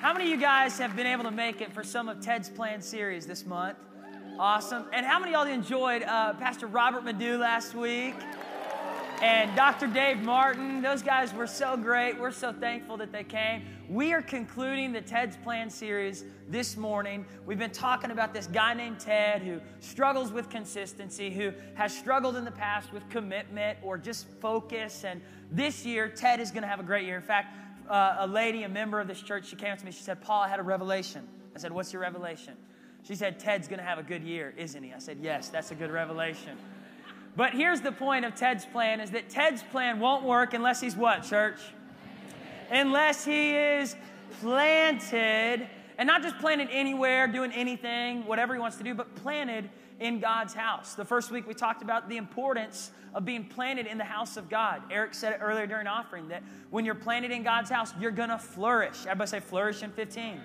How many of you guys have been able to make it for some of Ted's planned series this month? Awesome. And how many of y'all enjoyed uh, Pastor Robert Madu last week? And Dr. Dave Martin, those guys were so great. We're so thankful that they came. We are concluding the Ted's Plan series this morning. We've been talking about this guy named Ted who struggles with consistency, who has struggled in the past with commitment or just focus. And this year, Ted is going to have a great year. In fact, uh, a lady, a member of this church, she came to me. She said, Paul, I had a revelation. I said, What's your revelation? She said, Ted's going to have a good year, isn't he? I said, Yes, that's a good revelation. But here's the point of Ted's plan is that Ted's plan won't work unless he's what, church? Unless he is planted, and not just planted anywhere, doing anything, whatever he wants to do, but planted in God's house. The first week we talked about the importance of being planted in the house of God. Eric said it earlier during offering that when you're planted in God's house, you're going to flourish. Everybody say flourish in 15.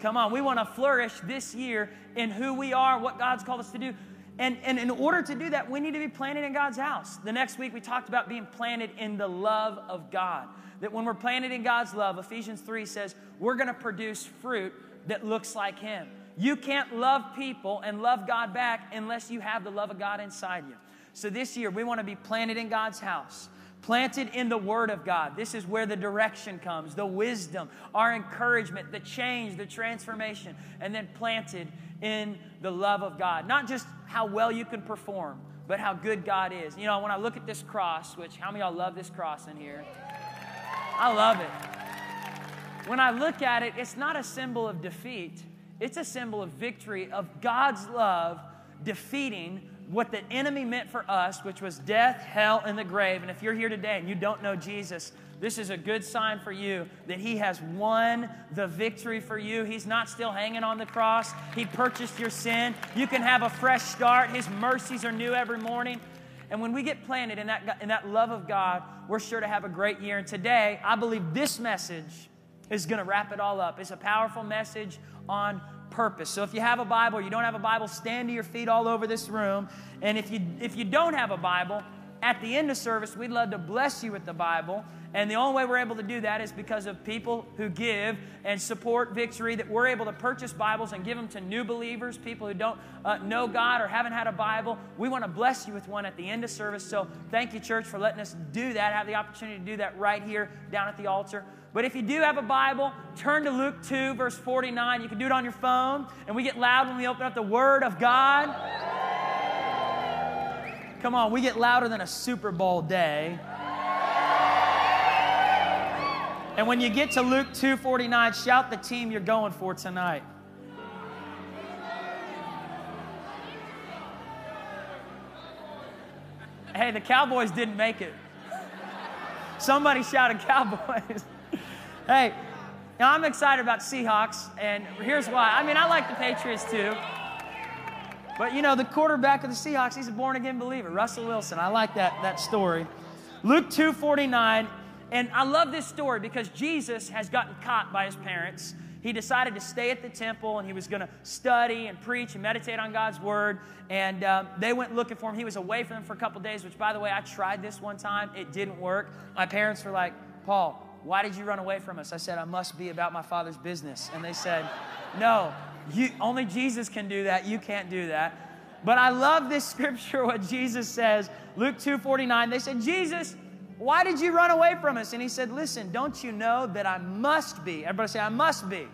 Come on, we want to flourish this year in who we are, what God's called us to do. And, and in order to do that, we need to be planted in God's house. The next week, we talked about being planted in the love of God. That when we're planted in God's love, Ephesians 3 says we're going to produce fruit that looks like Him. You can't love people and love God back unless you have the love of God inside you. So this year, we want to be planted in God's house planted in the Word of God. This is where the direction comes, the wisdom, our encouragement, the change, the transformation, and then planted in the love of God. Not just how well you can perform, but how good God is. You know, when I look at this cross, which how many y'all love this cross in here? I love it. When I look at it, it's not a symbol of defeat, it's a symbol of victory, of God's love defeating what the enemy meant for us, which was death, hell, and the grave. And if you're here today and you don't know Jesus, this is a good sign for you that He has won the victory for you. He's not still hanging on the cross. He purchased your sin. You can have a fresh start. His mercies are new every morning. And when we get planted in that, in that love of God, we're sure to have a great year. And today, I believe this message is going to wrap it all up. It's a powerful message on purpose. So if you have a Bible or you don't have a Bible, stand to your feet all over this room. And if you if you don't have a Bible, at the end of service, we'd love to bless you with the Bible. And the only way we're able to do that is because of people who give and support Victory, that we're able to purchase Bibles and give them to new believers, people who don't uh, know God or haven't had a Bible. We want to bless you with one at the end of service. So thank you, church, for letting us do that, have the opportunity to do that right here down at the altar. But if you do have a Bible, turn to Luke 2, verse 49. You can do it on your phone, and we get loud when we open up the Word of God. Come on, we get louder than a Super Bowl day. And when you get to Luke 2:49, shout the team you're going for tonight. Hey, the Cowboys didn't make it. Somebody shouted Cowboys. Hey, now I'm excited about Seahawks, and here's why. I mean, I like the Patriots too. But you know, the quarterback of the Seahawks, he's a born again believer, Russell Wilson. I like that, that story. Luke 2:49, and I love this story because Jesus has gotten caught by his parents. He decided to stay at the temple and he was going to study and preach and meditate on God's word. And um, they went looking for him. He was away from them for a couple days, which, by the way, I tried this one time. It didn't work. My parents were like, Paul, why did you run away from us? I said, I must be about my father's business. And they said, No, you, only Jesus can do that. You can't do that. But I love this scripture, what Jesus says. Luke 2 49. They said, Jesus, why did you run away from us? And he said, Listen, don't you know that I must be? Everybody say, I must be.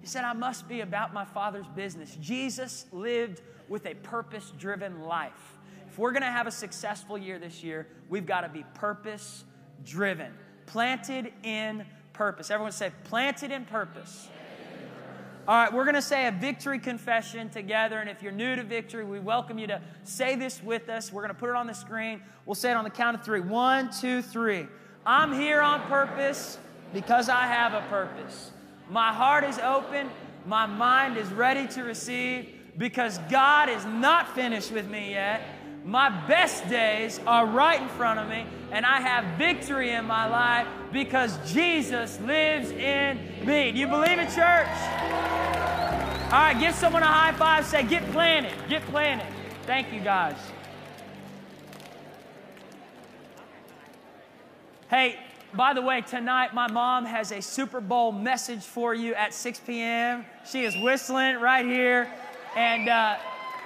He said, I must be about my Father's business. Jesus lived with a purpose driven life. If we're going to have a successful year this year, we've got to be purpose driven, planted in purpose. Everyone say, planted in purpose. All right, we're going to say a victory confession together. And if you're new to victory, we welcome you to say this with us. We're going to put it on the screen. We'll say it on the count of three. One, two, three. I'm here on purpose because I have a purpose. My heart is open. My mind is ready to receive because God is not finished with me yet. My best days are right in front of me, and I have victory in my life because Jesus lives in me. Do you believe it, church? All right, give someone a high five. Say, get planted. Get planted. Thank you, guys. Hey, by the way, tonight my mom has a Super Bowl message for you at 6 p.m. She is whistling right here. And uh,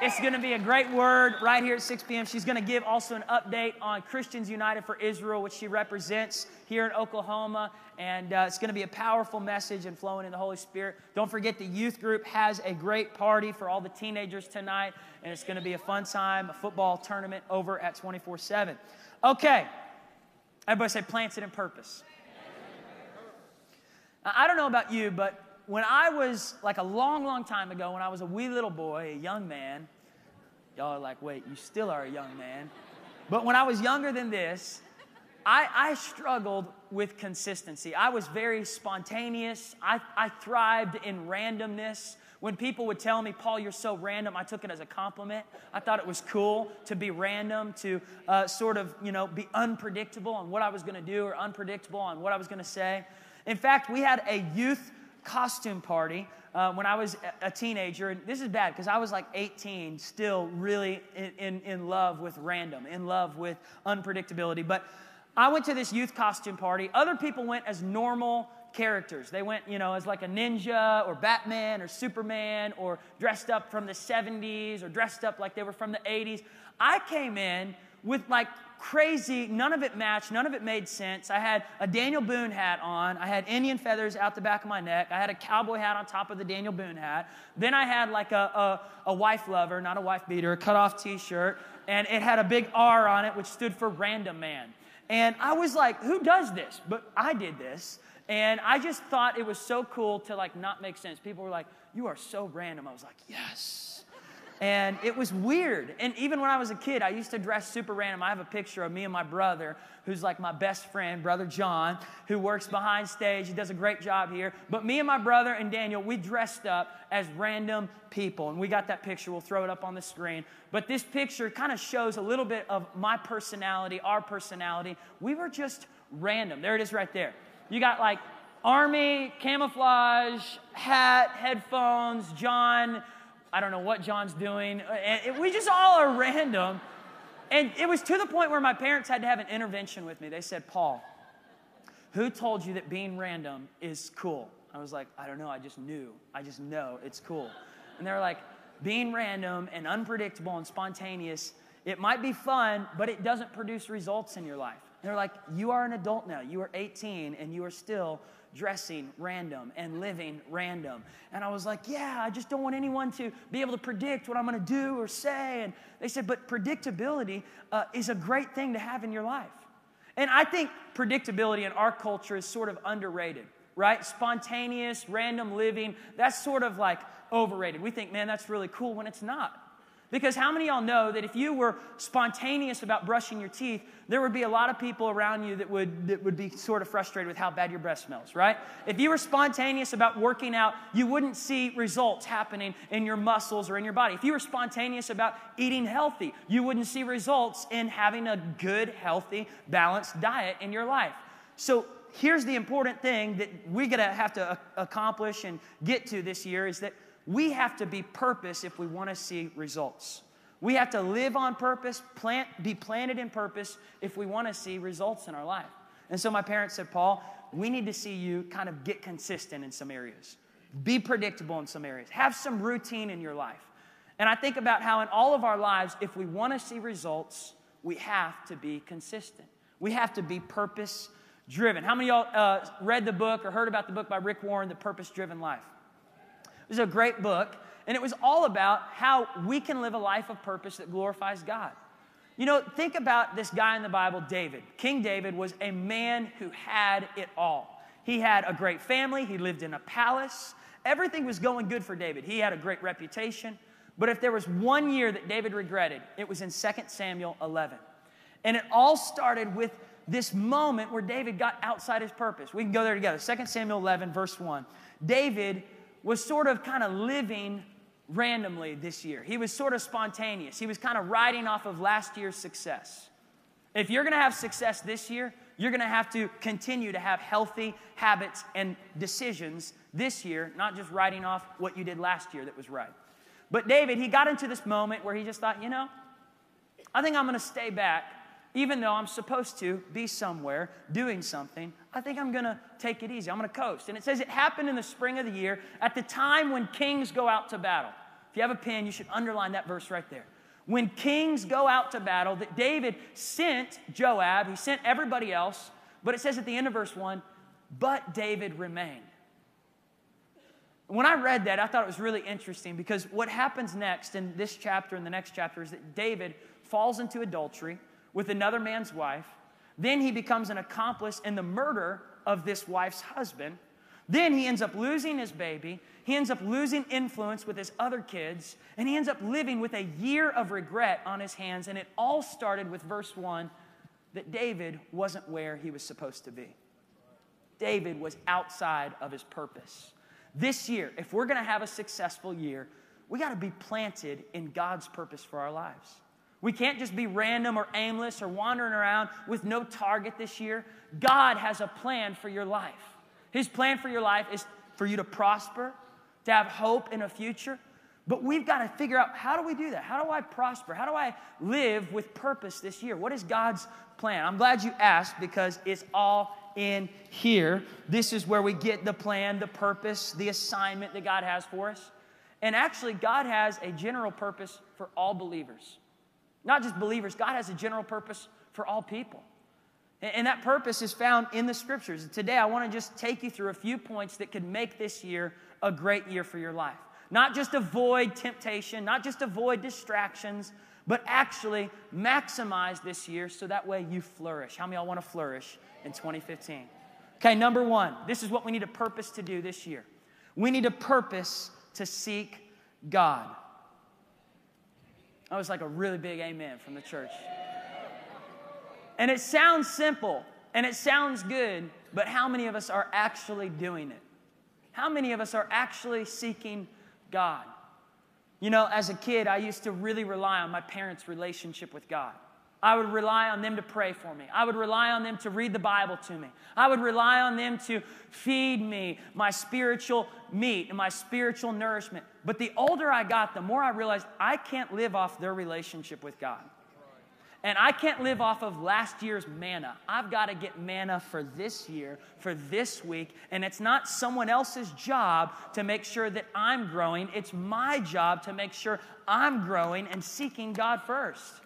it's going to be a great word right here at 6 p.m. She's going to give also an update on Christians United for Israel, which she represents here in Oklahoma. And uh, it's going to be a powerful message and flowing in the Holy Spirit. Don't forget the youth group has a great party for all the teenagers tonight. And it's going to be a fun time, a football tournament over at 24 7. Okay. Everybody say planted in purpose. Now, I don't know about you, but when I was like a long, long time ago, when I was a wee little boy, a young man, y'all are like, wait, you still are a young man. But when I was younger than this, I, I struggled with consistency. I was very spontaneous. I, I thrived in randomness. When people would tell me, Paul, you're so random, I took it as a compliment. I thought it was cool to be random, to uh, sort of, you know, be unpredictable on what I was going to do or unpredictable on what I was going to say. In fact, we had a youth costume party uh, when I was a teenager. And this is bad because I was like 18, still really in, in, in love with random, in love with unpredictability. But I went to this youth costume party. Other people went as normal characters. They went, you know, as like a ninja or Batman or Superman or dressed up from the 70s or dressed up like they were from the 80s. I came in with like crazy, none of it matched, none of it made sense. I had a Daniel Boone hat on, I had Indian feathers out the back of my neck, I had a cowboy hat on top of the Daniel Boone hat. Then I had like a, a, a wife lover, not a wife beater, a cut off t shirt, and it had a big R on it, which stood for random man. And I was like, who does this? But I did this. And I just thought it was so cool to like not make sense. People were like, you are so random. I was like, yes. And it was weird. And even when I was a kid, I used to dress super random. I have a picture of me and my brother, who's like my best friend, brother John, who works behind stage. He does a great job here. But me and my brother and Daniel, we dressed up as random people. And we got that picture. We'll throw it up on the screen. But this picture kind of shows a little bit of my personality, our personality. We were just random. There it is right there. You got like army, camouflage, hat, headphones, John I don't know what John's doing. And we just all are random. And it was to the point where my parents had to have an intervention with me. They said, Paul, who told you that being random is cool? I was like, I don't know. I just knew. I just know it's cool. And they were like, being random and unpredictable and spontaneous, it might be fun, but it doesn't produce results in your life. They're like, you are an adult now. You are 18 and you are still dressing random and living random. And I was like, yeah, I just don't want anyone to be able to predict what I'm going to do or say. And they said, but predictability uh, is a great thing to have in your life. And I think predictability in our culture is sort of underrated, right? Spontaneous, random living, that's sort of like overrated. We think, man, that's really cool when it's not. Because how many of y'all know that if you were spontaneous about brushing your teeth, there would be a lot of people around you that would, that would be sort of frustrated with how bad your breath smells, right? If you were spontaneous about working out, you wouldn't see results happening in your muscles or in your body. If you were spontaneous about eating healthy, you wouldn't see results in having a good, healthy, balanced diet in your life. So here's the important thing that we're going to have to accomplish and get to this year is that we have to be purpose if we want to see results. We have to live on purpose, plant, be planted in purpose if we want to see results in our life. And so my parents said, Paul, we need to see you kind of get consistent in some areas, be predictable in some areas, have some routine in your life. And I think about how in all of our lives, if we want to see results, we have to be consistent. We have to be purpose driven. How many of y'all uh, read the book or heard about the book by Rick Warren, The Purpose Driven Life? It was a great book, and it was all about how we can live a life of purpose that glorifies God. You know, think about this guy in the Bible, David. King David was a man who had it all. He had a great family, he lived in a palace. Everything was going good for David. He had a great reputation. But if there was one year that David regretted, it was in 2 Samuel 11. And it all started with this moment where David got outside his purpose. We can go there together. 2 Samuel 11, verse 1. David was sort of kind of living randomly this year. He was sort of spontaneous. He was kind of riding off of last year's success. If you're going to have success this year, you're going to have to continue to have healthy habits and decisions this year, not just riding off what you did last year that was right. But David, he got into this moment where he just thought, you know, I think I'm going to stay back. Even though I'm supposed to be somewhere doing something, I think I'm gonna take it easy. I'm gonna coast. And it says it happened in the spring of the year at the time when kings go out to battle. If you have a pen, you should underline that verse right there. When kings go out to battle, that David sent Joab, he sent everybody else, but it says at the end of verse 1, but David remained. When I read that, I thought it was really interesting because what happens next in this chapter and the next chapter is that David falls into adultery with another man's wife. Then he becomes an accomplice in the murder of this wife's husband. Then he ends up losing his baby. He ends up losing influence with his other kids. And he ends up living with a year of regret on his hands. And it all started with verse 1 that David wasn't where he was supposed to be. David was outside of his purpose. This year, if we're going to have a successful year, we got to be planted in God's purpose for our lives. We can't just be random or aimless or wandering around with no target this year. God has a plan for your life. His plan for your life is for you to prosper, to have hope in a future. But we've got to figure out how do we do that? How do I prosper? How do I live with purpose this year? What is God's plan? I'm glad you asked because it's all in here. This is where we get the plan, the purpose, the assignment that God has for us. And actually, God has a general purpose for all believers. Not just believers, God has a general purpose for all people. And that purpose is found in the scriptures. Today, I want to just take you through a few points that could make this year a great year for your life. Not just avoid temptation, not just avoid distractions, but actually maximize this year so that way you flourish. How many of y'all want to flourish in 2015. Okay, number one, this is what we need a purpose to do this year. We need a purpose to seek God. That was like a really big amen from the church. And it sounds simple and it sounds good, but how many of us are actually doing it? How many of us are actually seeking God? You know, as a kid, I used to really rely on my parents' relationship with God. I would rely on them to pray for me. I would rely on them to read the Bible to me. I would rely on them to feed me my spiritual meat and my spiritual nourishment. But the older I got, the more I realized I can't live off their relationship with God. And I can't live off of last year's manna. I've got to get manna for this year, for this week. And it's not someone else's job to make sure that I'm growing. It's my job to make sure I'm growing and seeking God first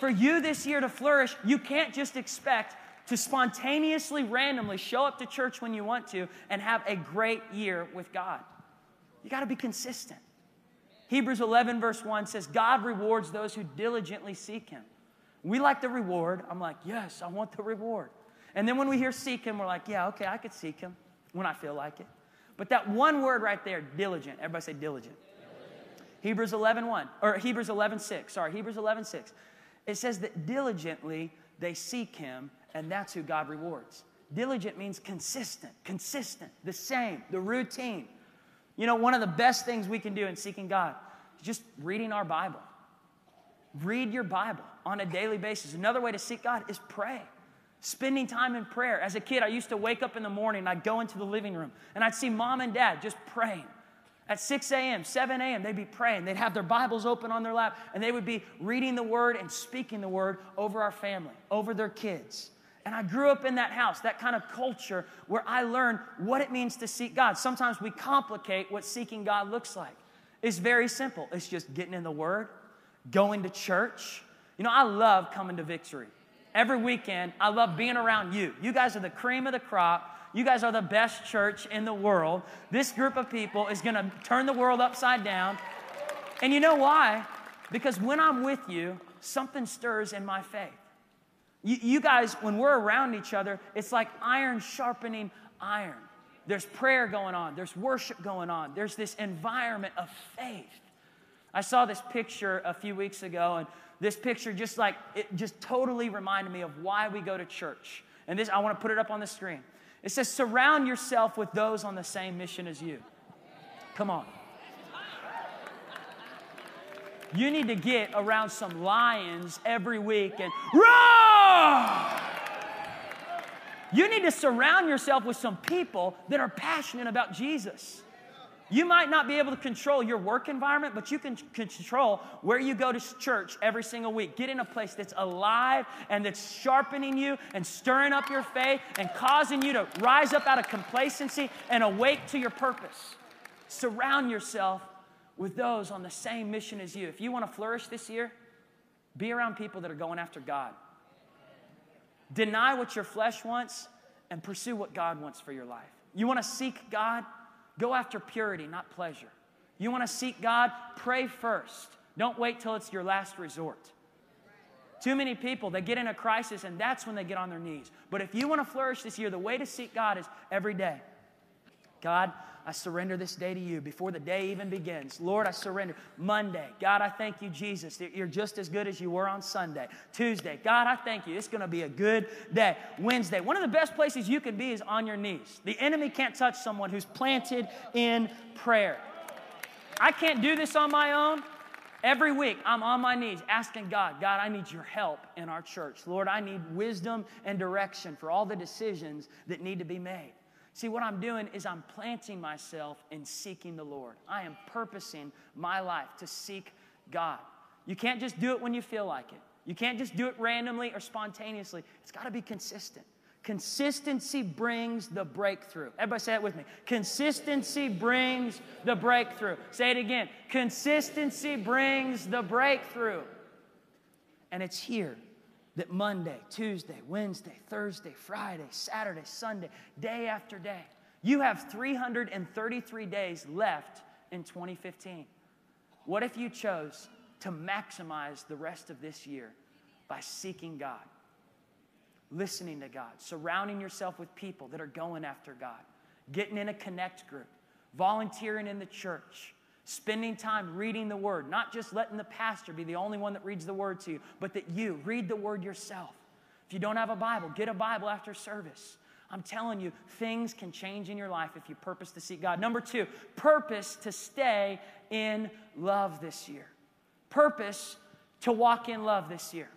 for you this year to flourish, you can't just expect to spontaneously, randomly show up to church when you want to and have a great year with God. You got to be consistent. Hebrews 11, verse 1 says, God rewards those who diligently seek Him. We like the reward. I'm like, yes, I want the reward. And then when we hear seek Him, we're like, yeah, okay, I could seek Him when I feel like it. But that one word right there, diligent. Everybody say diligent. Hebrews 11, 1, or Hebrews 11, 6. Sorry, Hebrews 11, 6. It says that diligently they seek him, and that's who God rewards. Diligent means consistent, consistent, the same, the routine. You know, one of the best things we can do in seeking God is just reading our Bible. Read your Bible on a daily basis. Another way to seek God is pray. Spending time in prayer. As a kid, I used to wake up in the morning, and I'd go into the living room, and I'd see mom and dad just praying. At 6 a.m., 7 a.m., they'd be praying. They'd have their Bibles open on their lap, and they would be reading the Word and speaking the Word over our family, over their kids. And I grew up in that house, that kind of culture where I learned what it means to seek God. Sometimes we complicate what seeking God looks like. It's very simple it's just getting in the Word, going to church. You know, I love coming to Victory. Every weekend, I love being around you. You guys are the cream of the crop. You guys are the best church in the world. This group of people is going to turn the world upside down. And you know why? Because when I'm with you, something stirs in my faith. You, you, guys, when we're around each other, it's like iron sharpening iron. There's prayer going on, there's worship going on, there's this environment of faith. I saw this picture a few weeks ago, and this picture just like it just totally reminded me of why we go to church. And this, I want to put it up on the screen. It says, surround yourself with those on the same mission as you. Come on. You need to get around some lions every week and roar! You need to surround yourself with some people that are passionate about Jesus. You might not be able to control your work environment, but you can control where you go to church every single week. Get in a place that's alive and that's sharpening you and stirring up your faith and causing you to rise up out of complacency and awake to your purpose. Surround yourself with those on the same mission as you. If you want to flourish this year, be around people that are going after God. Deny what your flesh wants and pursue what God wants for your life. You want to seek God? Go after purity, not pleasure. You want to seek God? Pray first. Don't wait till it's your last resort. Too many people, they get in a crisis and that's when they get on their knees. But if you want to flourish this year, the way to seek God is every day. God, I surrender this day to you before the day even begins. Lord, I surrender. Monday, God, I thank you, Jesus, you're just as good as you were on Sunday. Tuesday, God, I thank you. It's going to be a good day. Wednesday, one of the best places you can be is on your knees. The enemy can't touch someone who's planted in prayer. I can't do this on my own. Every week, I'm on my knees asking God, God, I need your help in our church. Lord, I need wisdom and direction for all the decisions that need to be made. See, what I'm doing is I'm planting myself in seeking the Lord. I am purposing my life to seek God. You can't just do it when you feel like it. You can't just do it randomly or spontaneously. It's got to be consistent. Consistency brings the breakthrough. Everybody say that with me. Consistency brings the breakthrough. Say it again. Consistency brings the breakthrough. And it's here that Monday, Tuesday, Wednesday, Thursday, Friday, Saturday, Sunday, day after day, you have 333 days left in 2015. What if you chose to maximize the rest of this year by seeking God, listening to God, surrounding yourself with people that are going after God, getting in a connect group, volunteering in the church? Spending time reading the word, not just letting the pastor be the only one that reads the word to you, but that you read the word yourself. If you don't have a Bible, get a Bible after service. I'm telling you, things can change in your life if you purpose to seek God. Number two, purpose to stay in love this year. Purpose to walk in love this year.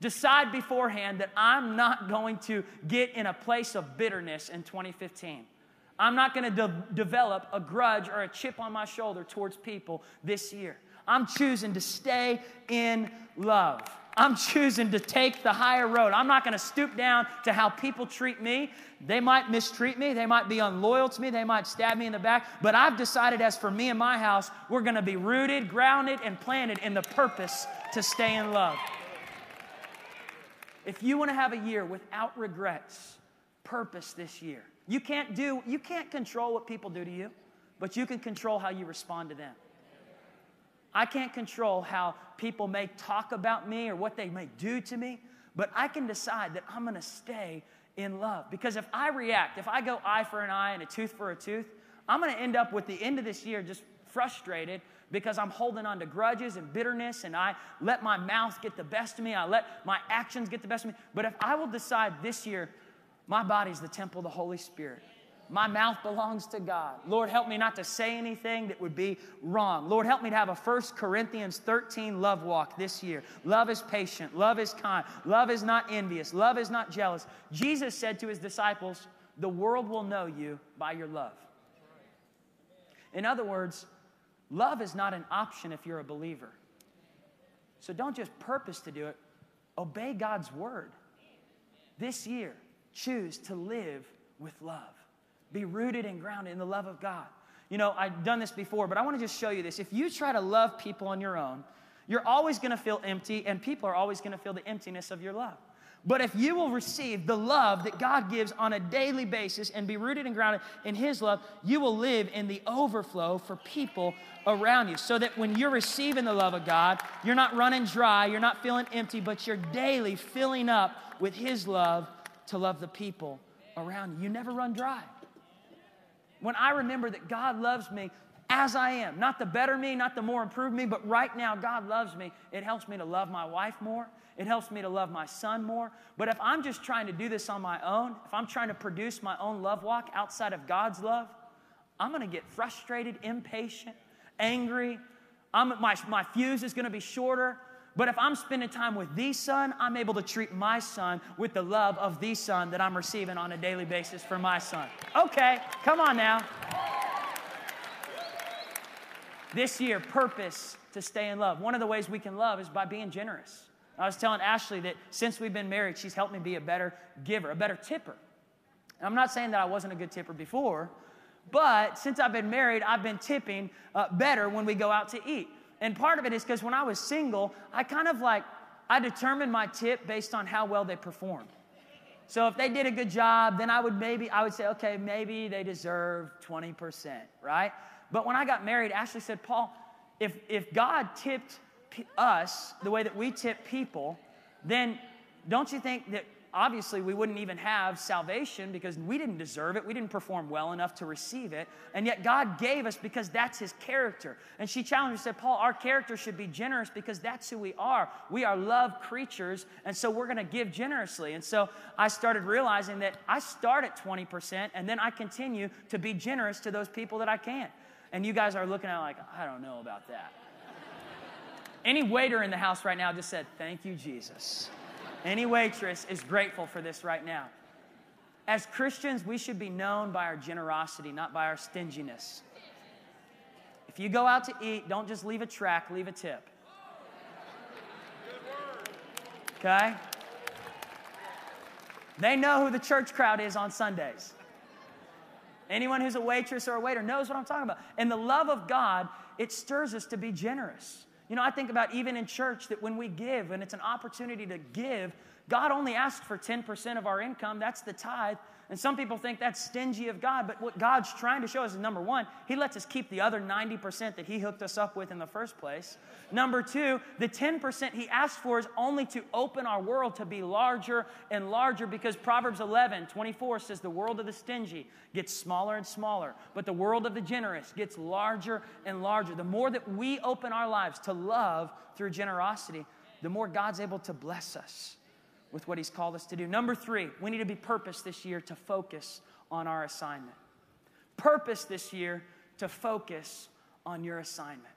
Decide beforehand that I'm not going to get in a place of bitterness in 2015. I'm not going to de- develop a grudge or a chip on my shoulder towards people this year. I'm choosing to stay in love. I'm choosing to take the higher road. I'm not going to stoop down to how people treat me. They might mistreat me. They might be unloyal to me. They might stab me in the back. But I've decided, as for me and my house, we're going to be rooted, grounded, and planted in the purpose to stay in love. If you want to have a year without regrets, purpose this year. You can't do, you can't control what people do to you, but you can control how you respond to them. I can't control how people may talk about me or what they may do to me, but I can decide that I'm gonna stay in love. Because if I react, if I go eye for an eye and a tooth for a tooth, I'm gonna end up with the end of this year just frustrated because I'm holding on to grudges and bitterness and I let my mouth get the best of me. I let my actions get the best of me. But if I will decide this year, my body's the temple of the Holy Spirit. My mouth belongs to God. Lord, help me not to say anything that would be wrong. Lord, help me to have a 1 Corinthians 13 love walk this year. Love is patient. Love is kind. Love is not envious. Love is not jealous. Jesus said to his disciples, The world will know you by your love. In other words, love is not an option if you're a believer. So don't just purpose to do it, obey God's word. This year, choose to live with love. Be rooted and grounded in the love of God. You know, I've done this before, but I want to just show you this. If you try to love people on your own, you're always going to feel empty, and people are always going to feel the emptiness of your love. But if you will receive the love that God gives on a daily basis and be rooted and grounded in His love, you will live in the overflow for people around you. So that when you're receiving the love of God, you're not running dry, you're not feeling empty, but you're daily filling up with His love to love the people around you. You never run dry. When I remember that God loves me as I am, not the better me, not the more improved me, but right now God loves me, it helps me to love my wife more. It helps me to love my son more. But if I'm just trying to do this on my own, if I'm trying to produce my own love walk outside of God's love, I'm going to get frustrated, impatient, angry. I'm, my, my fuse is going to be shorter. But if I'm spending time with the Son, I'm able to treat my son with the love of the Son that I'm receiving on a daily basis for my son. Okay, come on now. this year, purpose to stay in love. One of the ways we can love is by being generous. I was telling Ashley that since we've been married, she's helped me be a better giver, a better tipper. And I'm not saying that I wasn't a good tipper before, but since I've been married, I've been tipping uh, better when we go out to eat. And part of it is because when I was single, I kind of like, I determined my tip based on how well they performed. So if they did a good job, then I would maybe, I would say, okay, maybe they deserve 20%, right? But when I got married, Ashley said, Paul, if, if God tipped us the way that we tip people, then don't you think that obviously we wouldn't even have salvation because we didn't deserve it. We didn't perform well enough to receive it. And yet God gave us because that's his character. And she challenged me, said, Paul, our character should be generous because that's who we are. We are love creatures, and so we're going to give generously. And so I started realizing that I start at 20% and then I continue to be generous to those people that I can. And you guys are looking at like, I don't know about that. Any waiter in the house right now just said, Thank you, Jesus. Any waitress is grateful for this right now. As Christians, we should be known by our generosity, not by our stinginess. If you go out to eat, don't just leave a track, leave a tip. Okay? They know who the church crowd is on Sundays. Anyone who's a waitress or a waiter knows what I'm talking about. And the love of God, it stirs us to be generous. You know, I think about even in church that when we give and it's an opportunity to give, God only asks for 10% of our income. That's the tithe. And some people think that's stingy of God, but what God's trying to show us is number one, He lets us keep the other 90% that He hooked us up with in the first place. Number two, the 10% He asked for is only to open our world to be larger and larger because Proverbs 11, 24 says, The world of the stingy gets smaller and smaller, but the world of the generous gets larger and larger. The more that we open our lives to love through generosity, the more God's able to bless us with what He's called us to do. Number three, we need to be purpose this year to focus on our assignment. Purpose this year to focus on your assignment.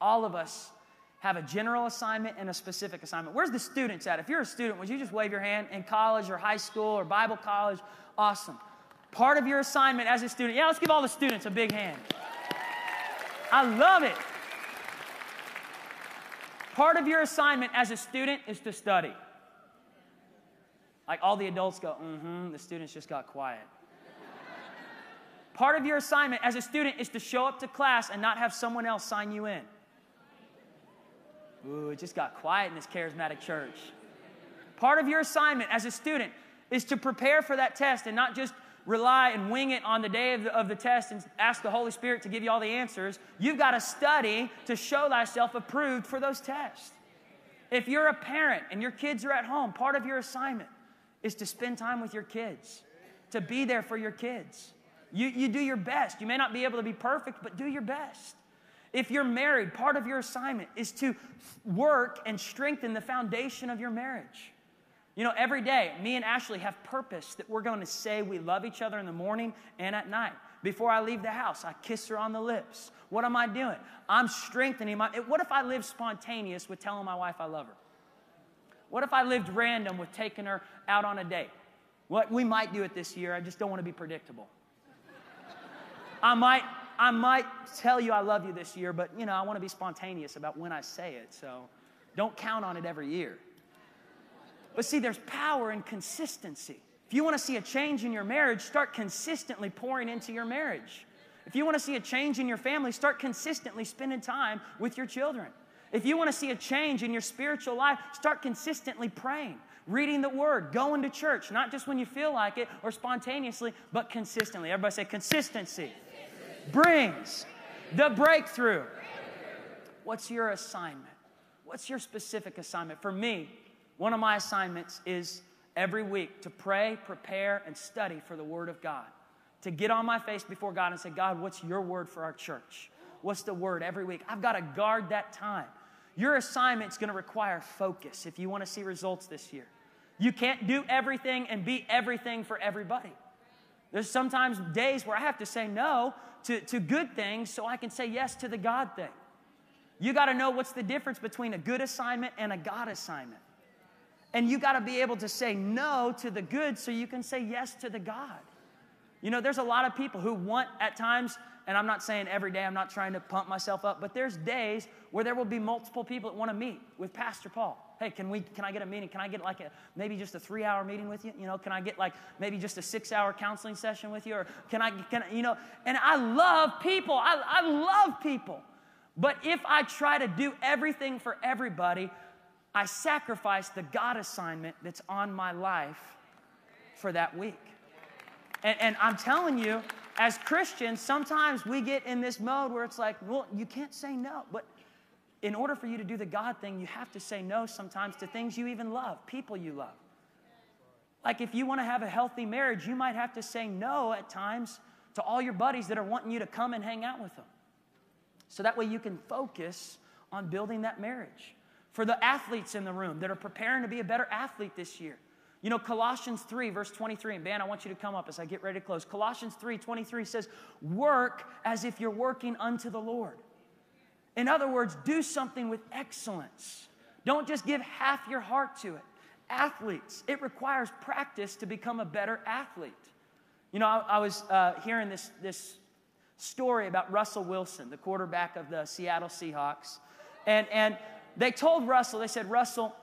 All of us have a general assignment and a specific assignment. Where's the students at? If you're a student, would you just wave your hand in college or high school or Bible college? Awesome. Part of your assignment as a student, yeah, let's give all the students a big hand. I love it. Part of your assignment as a student is to study. Like all the adults go, mm hmm, the students just got quiet. Part of your assignment as a student is to show up to class and not have someone else sign you in. Ooh, it just got quiet in this charismatic church. Part of your assignment as a student is to prepare for that test and not just rely and wing it on the day of the, of the test and ask the Holy Spirit to give you all the answers. You've got to study to show thyself approved for those tests. If you're a parent and your kids are at home, part of your assignment is to spend time with your kids, to be there for your kids. You, you do your best. You may not be able to be perfect, but do your best. If you're married, part of your assignment is to work and strengthen the foundation of your marriage. You know, every day, me and Ashley have purpose that we're going to say we love each other in the morning and at night. Before I leave the house, I kiss her on the lips. What am I doing? I'm strengthening my. What if I live spontaneous with telling my wife I love her? What if I lived random with taking her out on a date? What we might do it this year. I just don't want to be predictable. I might, I might tell you I love you this year, but you know I want to be spontaneous about when I say it. So, don't count on it every year. But see, there's power in consistency. If you want to see a change in your marriage, start consistently pouring into your marriage. If you want to see a change in your family, start consistently spending time with your children. If you want to see a change in your spiritual life, start consistently praying, reading the word, going to church, not just when you feel like it or spontaneously, but consistently. Everybody say consistency brings the breakthrough. What's your assignment? What's your specific assignment? For me, one of my assignments is every week to pray, prepare, and study for the Word of God. To get on my face before God and say, God, what's your word for our church? What's the word every week? I've got to guard that time. Your assignment's going to require focus if you want to see results this year. You can't do everything and be everything for everybody. There's sometimes days where I have to say no to, to good things so I can say yes to the God thing. You got to know what's the difference between a good assignment and a God assignment. And you got to be able to say no to the good so you can say yes to the God. You know, there's a lot of people who want at times, and I'm not saying every day, I'm not trying to pump myself up, but there's days where there will be multiple people that want to meet with Pastor Paul. Hey, can we can I get a meeting? Can I get like a maybe just a three hour meeting with you? You know, can I get like maybe just a six hour counseling session with you? Or can I can you know, and I love people. I, I love people. But if I try to do everything for everybody, I sacrifice the God assignment that's on my life for that week. And, and, I'm telling you, as Christians, sometimes we get in this mode where it's like, well, you can't say no. But in order for you to do the God thing, you have to say no sometimes to things you even love, people you love. Like if you want to have a healthy marriage, you might have to say no at times to all your buddies that are wanting you to come and hang out with them. So that way you can focus on building that marriage. For the athletes in the room that are preparing to be a better athlete this year, you know, Colossians 3, verse 23, and Ben, I want you to come up as I get ready to close. Colossians 3, 23 says, Work as if you're working unto the Lord. In other words, do something with excellence. Don't just give half your heart to it. Athletes, it requires practice to become a better athlete. You know, I, I was uh, hearing this, this story about Russell Wilson, the quarterback of the Seattle Seahawks. And, and they told Russell, they said, Russell,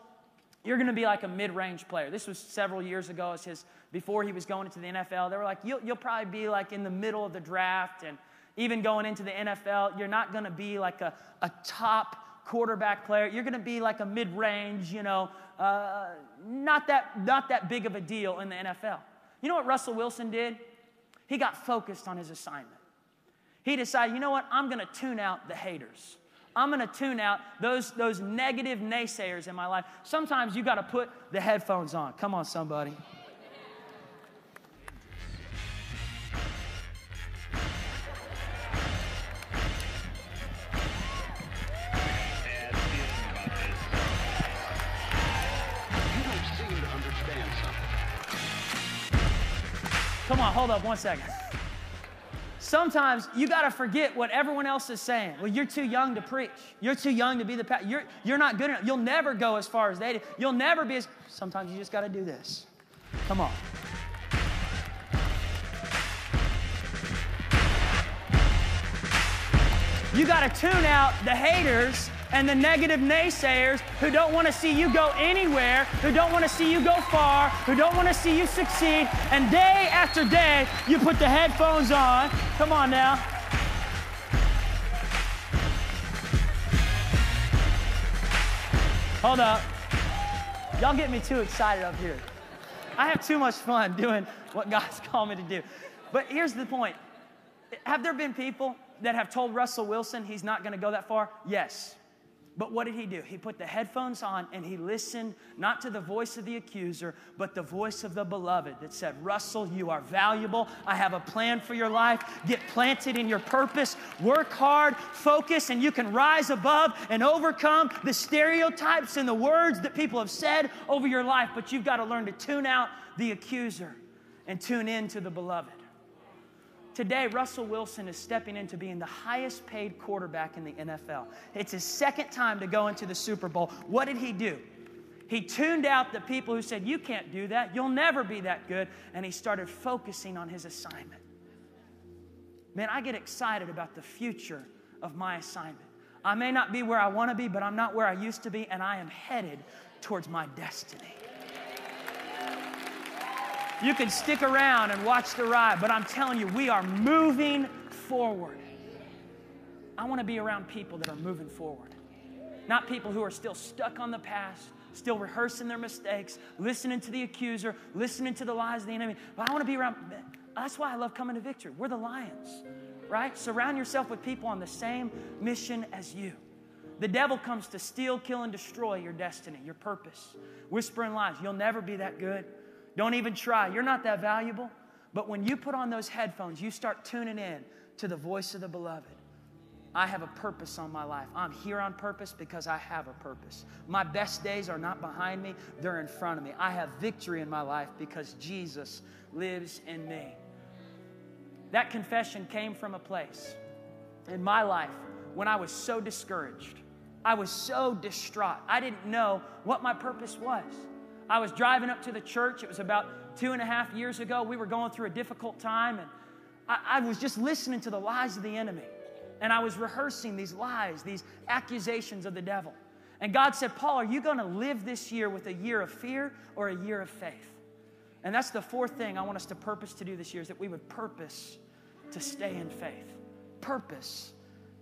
you're going to be like a mid-range player. This was several years ago as his, before he was going into the NFL. They were like, you'll, you'll probably be like in the middle of the draft and even going into the NFL, you're not going to be like a, a top quarterback player. You're going to be like a mid-range, you know, uh, not, that, not that big of a deal in the NFL. You know what Russell Wilson did? He got focused on his assignment. He decided, you know what? I'm going to tune out the haters. I'm going to tune out those, those negative naysayers in my life. Sometimes you got to put the headphones on. Come on, somebody. Come on, hold up one second. Sometimes you got to forget what everyone else is saying. Well, you're too young to preach. You're too young to be the pastor. You're, you're not good enough. You'll never go as far as they did. You'll never be as. Sometimes you just got to do this. Come on. You got to tune out the haters and the negative naysayers who don't want to see you go anywhere, who don't want to see you go far, who don't want to see you succeed. And day after day, you put the headphones on. Come on now. Hold up. Y'all get me too excited up here. I have too much fun doing what God's called me to do. But here's the point Have there been people that have told Russell Wilson he's not going to go that far? Yes. But what did he do? He put the headphones on and he listened not to the voice of the accuser, but the voice of the beloved that said, Russell, you are valuable. I have a plan for your life. Get planted in your purpose. Work hard, focus, and you can rise above and overcome the stereotypes and the words that people have said over your life. But you've got to learn to tune out the accuser and tune in to the beloved. Today, Russell Wilson is stepping into being the highest paid quarterback in the NFL. It's his second time to go into the Super Bowl. What did he do? He tuned out the people who said, You can't do that. You'll never be that good. And he started focusing on his assignment. Man, I get excited about the future of my assignment. I may not be where I want to be, but I'm not where I used to be, and I am headed towards my destiny. You can stick around and watch the ride, but I'm telling you, we are moving forward. I want to be around people that are moving forward, not people who are still stuck on the past, still rehearsing their mistakes, listening to the accuser, listening to the lies of the enemy. But I want to be around. That's why I love coming to victory. We're the lions, right? Surround yourself with people on the same mission as you. The devil comes to steal, kill, and destroy your destiny, your purpose. Whispering lies. You'll never be that good. Don't even try. You're not that valuable. But when you put on those headphones, you start tuning in to the voice of the beloved. I have a purpose on my life. I'm here on purpose because I have a purpose. My best days are not behind me, they're in front of me. I have victory in my life because Jesus lives in me. That confession came from a place in my life when I was so discouraged. I was so distraught. I didn't know what my purpose was. I was driving up to the church. It was about two and a half years ago. We were going through a difficult time, and I, I was just listening to the lies of the enemy. And I was rehearsing these lies, these accusations of the devil. And God said, Paul, are you going to live this year with a year of fear or a year of faith? And that's the fourth thing I want us to purpose to do this year is that we would purpose to stay in faith. Purpose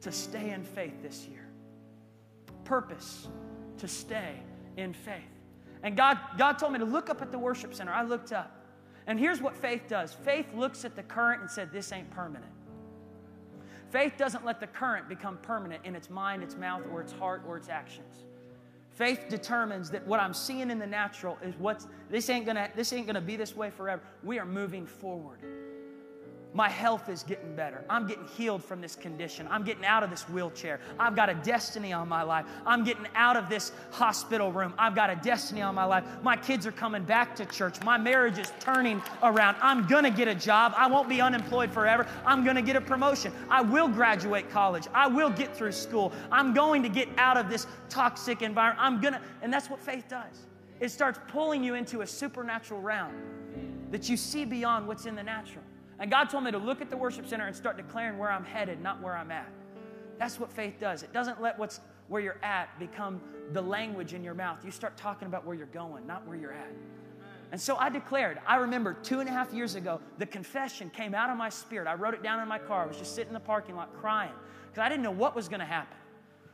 to stay in faith this year. Purpose to stay in faith. And God, God told me to look up at the worship center. I looked up. And here's what faith does faith looks at the current and said, This ain't permanent. Faith doesn't let the current become permanent in its mind, its mouth, or its heart, or its actions. Faith determines that what I'm seeing in the natural is what's this ain't gonna this ain't gonna be this way forever. We are moving forward. My health is getting better. I'm getting healed from this condition. I'm getting out of this wheelchair. I've got a destiny on my life. I'm getting out of this hospital room. I've got a destiny on my life. My kids are coming back to church. My marriage is turning around. I'm going to get a job. I won't be unemployed forever. I'm going to get a promotion. I will graduate college. I will get through school. I'm going to get out of this toxic environment. I'm going to, and that's what faith does. It starts pulling you into a supernatural realm that you see beyond what's in the natural. And God told me to look at the worship center and start declaring where I'm headed, not where I'm at. That's what faith does. It doesn't let what's where you're at become the language in your mouth. You start talking about where you're going, not where you're at. And so I declared, I remember two and a half years ago, the confession came out of my spirit. I wrote it down in my car. I was just sitting in the parking lot crying because I didn't know what was going to happen.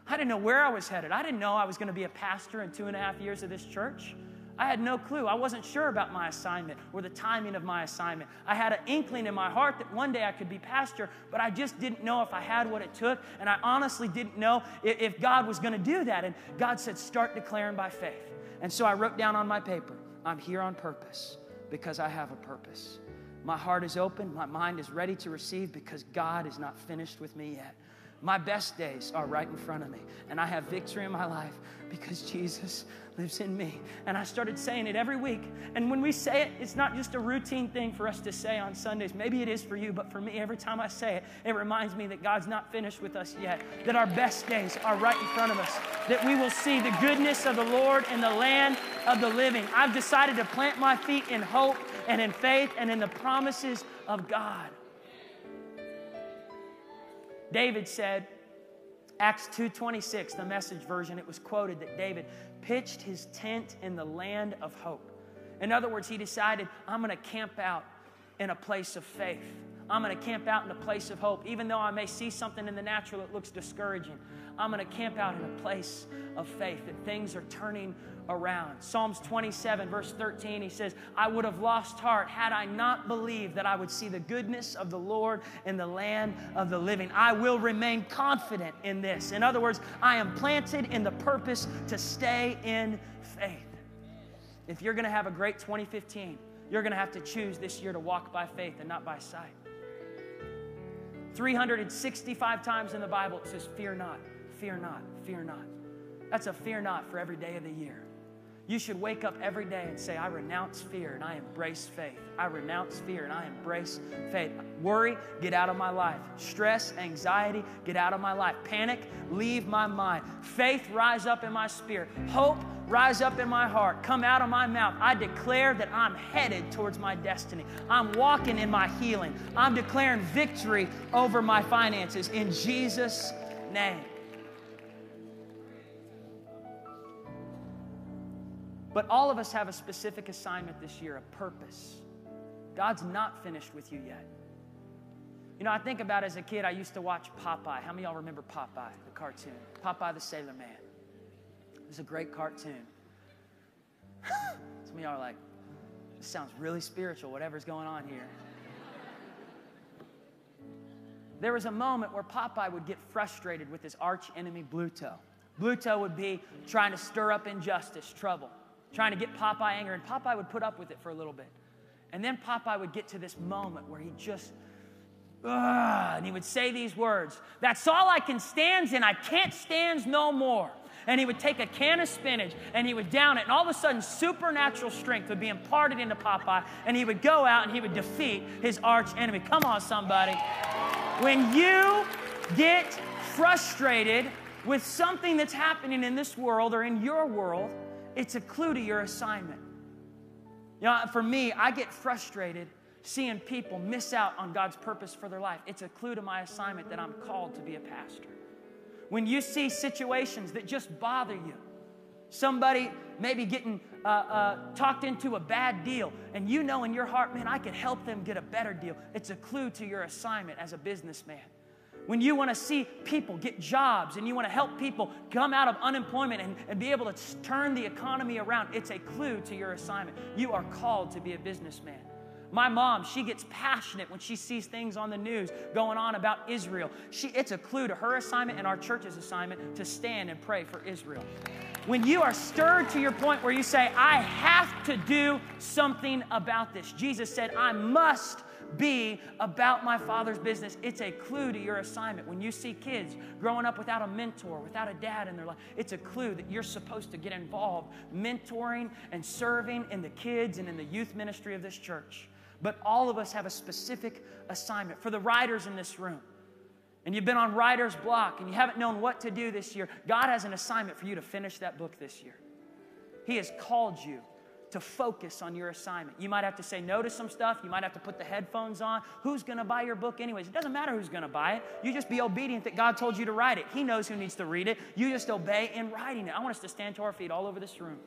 I didn't know where I was headed. I didn't know I was going to be a pastor in two and a half years of this church. I had no clue. I wasn't sure about my assignment or the timing of my assignment. I had an inkling in my heart that one day I could be pastor, but I just didn't know if I had what it took. And I honestly didn't know if God was going to do that. And God said, start declaring by faith. And so I wrote down on my paper, I'm here on purpose because I have a purpose. My heart is open, my mind is ready to receive because God is not finished with me yet. My best days are right in front of me, and I have victory in my life because Jesus lives in me. And I started saying it every week. And when we say it, it's not just a routine thing for us to say on Sundays. Maybe it is for you, but for me, every time I say it, it reminds me that God's not finished with us yet, that our best days are right in front of us, that we will see the goodness of the Lord in the land of the living. I've decided to plant my feet in hope and in faith and in the promises of God. David said, Acts 2:26, the message version, it was quoted that David pitched his tent in the land of hope. In other words, he decided, I'm going to camp out in a place of faith. I'm going to camp out in a place of hope. Even though I may see something in the natural that looks discouraging, I'm going to camp out in a place of faith that things are turning around. Psalms 27, verse 13, he says, I would have lost heart had I not believed that I would see the goodness of the Lord in the land of the living. I will remain confident in this. In other words, I am planted in the purpose to stay in faith. If you're going to have a great 2015, you're going to have to choose this year to walk by faith and not by sight. 365 times in the Bible it says, Fear not, fear not, fear not. That's a fear not for every day of the year. You should wake up every day and say, I renounce fear and I embrace faith. I renounce fear and I embrace faith. Worry, get out of my life. Stress, anxiety, get out of my life. Panic, leave my mind. Faith, rise up in my spirit. Hope, rise up in my heart. Come out of my mouth. I declare that I'm headed towards my destiny. I'm walking in my healing. I'm declaring victory over my finances in Jesus' name. But all of us have a specific assignment this year, a purpose. God's not finished with you yet. You know, I think about as a kid, I used to watch Popeye. How many of y'all remember Popeye, the cartoon? Popeye the Sailor Man. It was a great cartoon. Some of y'all are like, this sounds really spiritual, whatever's going on here. there was a moment where Popeye would get frustrated with his arch enemy, Bluto. Bluto would be trying to stir up injustice, trouble trying to get Popeye angry, and Popeye would put up with it for a little bit. And then Popeye would get to this moment where he just, and he would say these words That's all I can stand in. I can't stand no more. And he would take a can of spinach and he would down it, and all of a sudden, supernatural strength would be imparted into Popeye, and he would go out and he would defeat his arch enemy. Come on, somebody. When you get frustrated with something that's happening in this world or in your world, it's a clue to your assignment. You know, for me, I get frustrated seeing people miss out on God's purpose for their life. It's a clue to my assignment that I'm called to be a pastor. When you see situations that just bother you, somebody maybe getting uh, uh, talked into a bad deal, and you know in your heart, man, I could help them get a better deal. It's a clue to your assignment as a businessman. When you want to see people get jobs and you want to help people come out of unemployment and, and be able to turn the economy around, it's a clue to your assignment. You are called to be a businessman. My mom, she gets passionate when she sees things on the news going on about Israel. She, it's a clue to her assignment and our church's assignment to stand and pray for Israel. When you are stirred to your point where you say, I have to do something about this, Jesus said, I must be about my father's business. It's a clue to your assignment. When you see kids growing up without a mentor, without a dad in their life, it's a clue that you're supposed to get involved mentoring and serving in the kids and in the youth ministry of this church. But all of us have a specific assignment. For the writers in this room, and you've been on writer's block and you haven't known what to do this year, God has an assignment for you to finish that book this year. He has called you to focus on your assignment. You might have to say no to some stuff. You might have to put the headphones on. Who's going to buy your book, anyways? It doesn't matter who's going to buy it. You just be obedient that God told you to write it. He knows who needs to read it. You just obey in writing it. I want us to stand to our feet all over this room.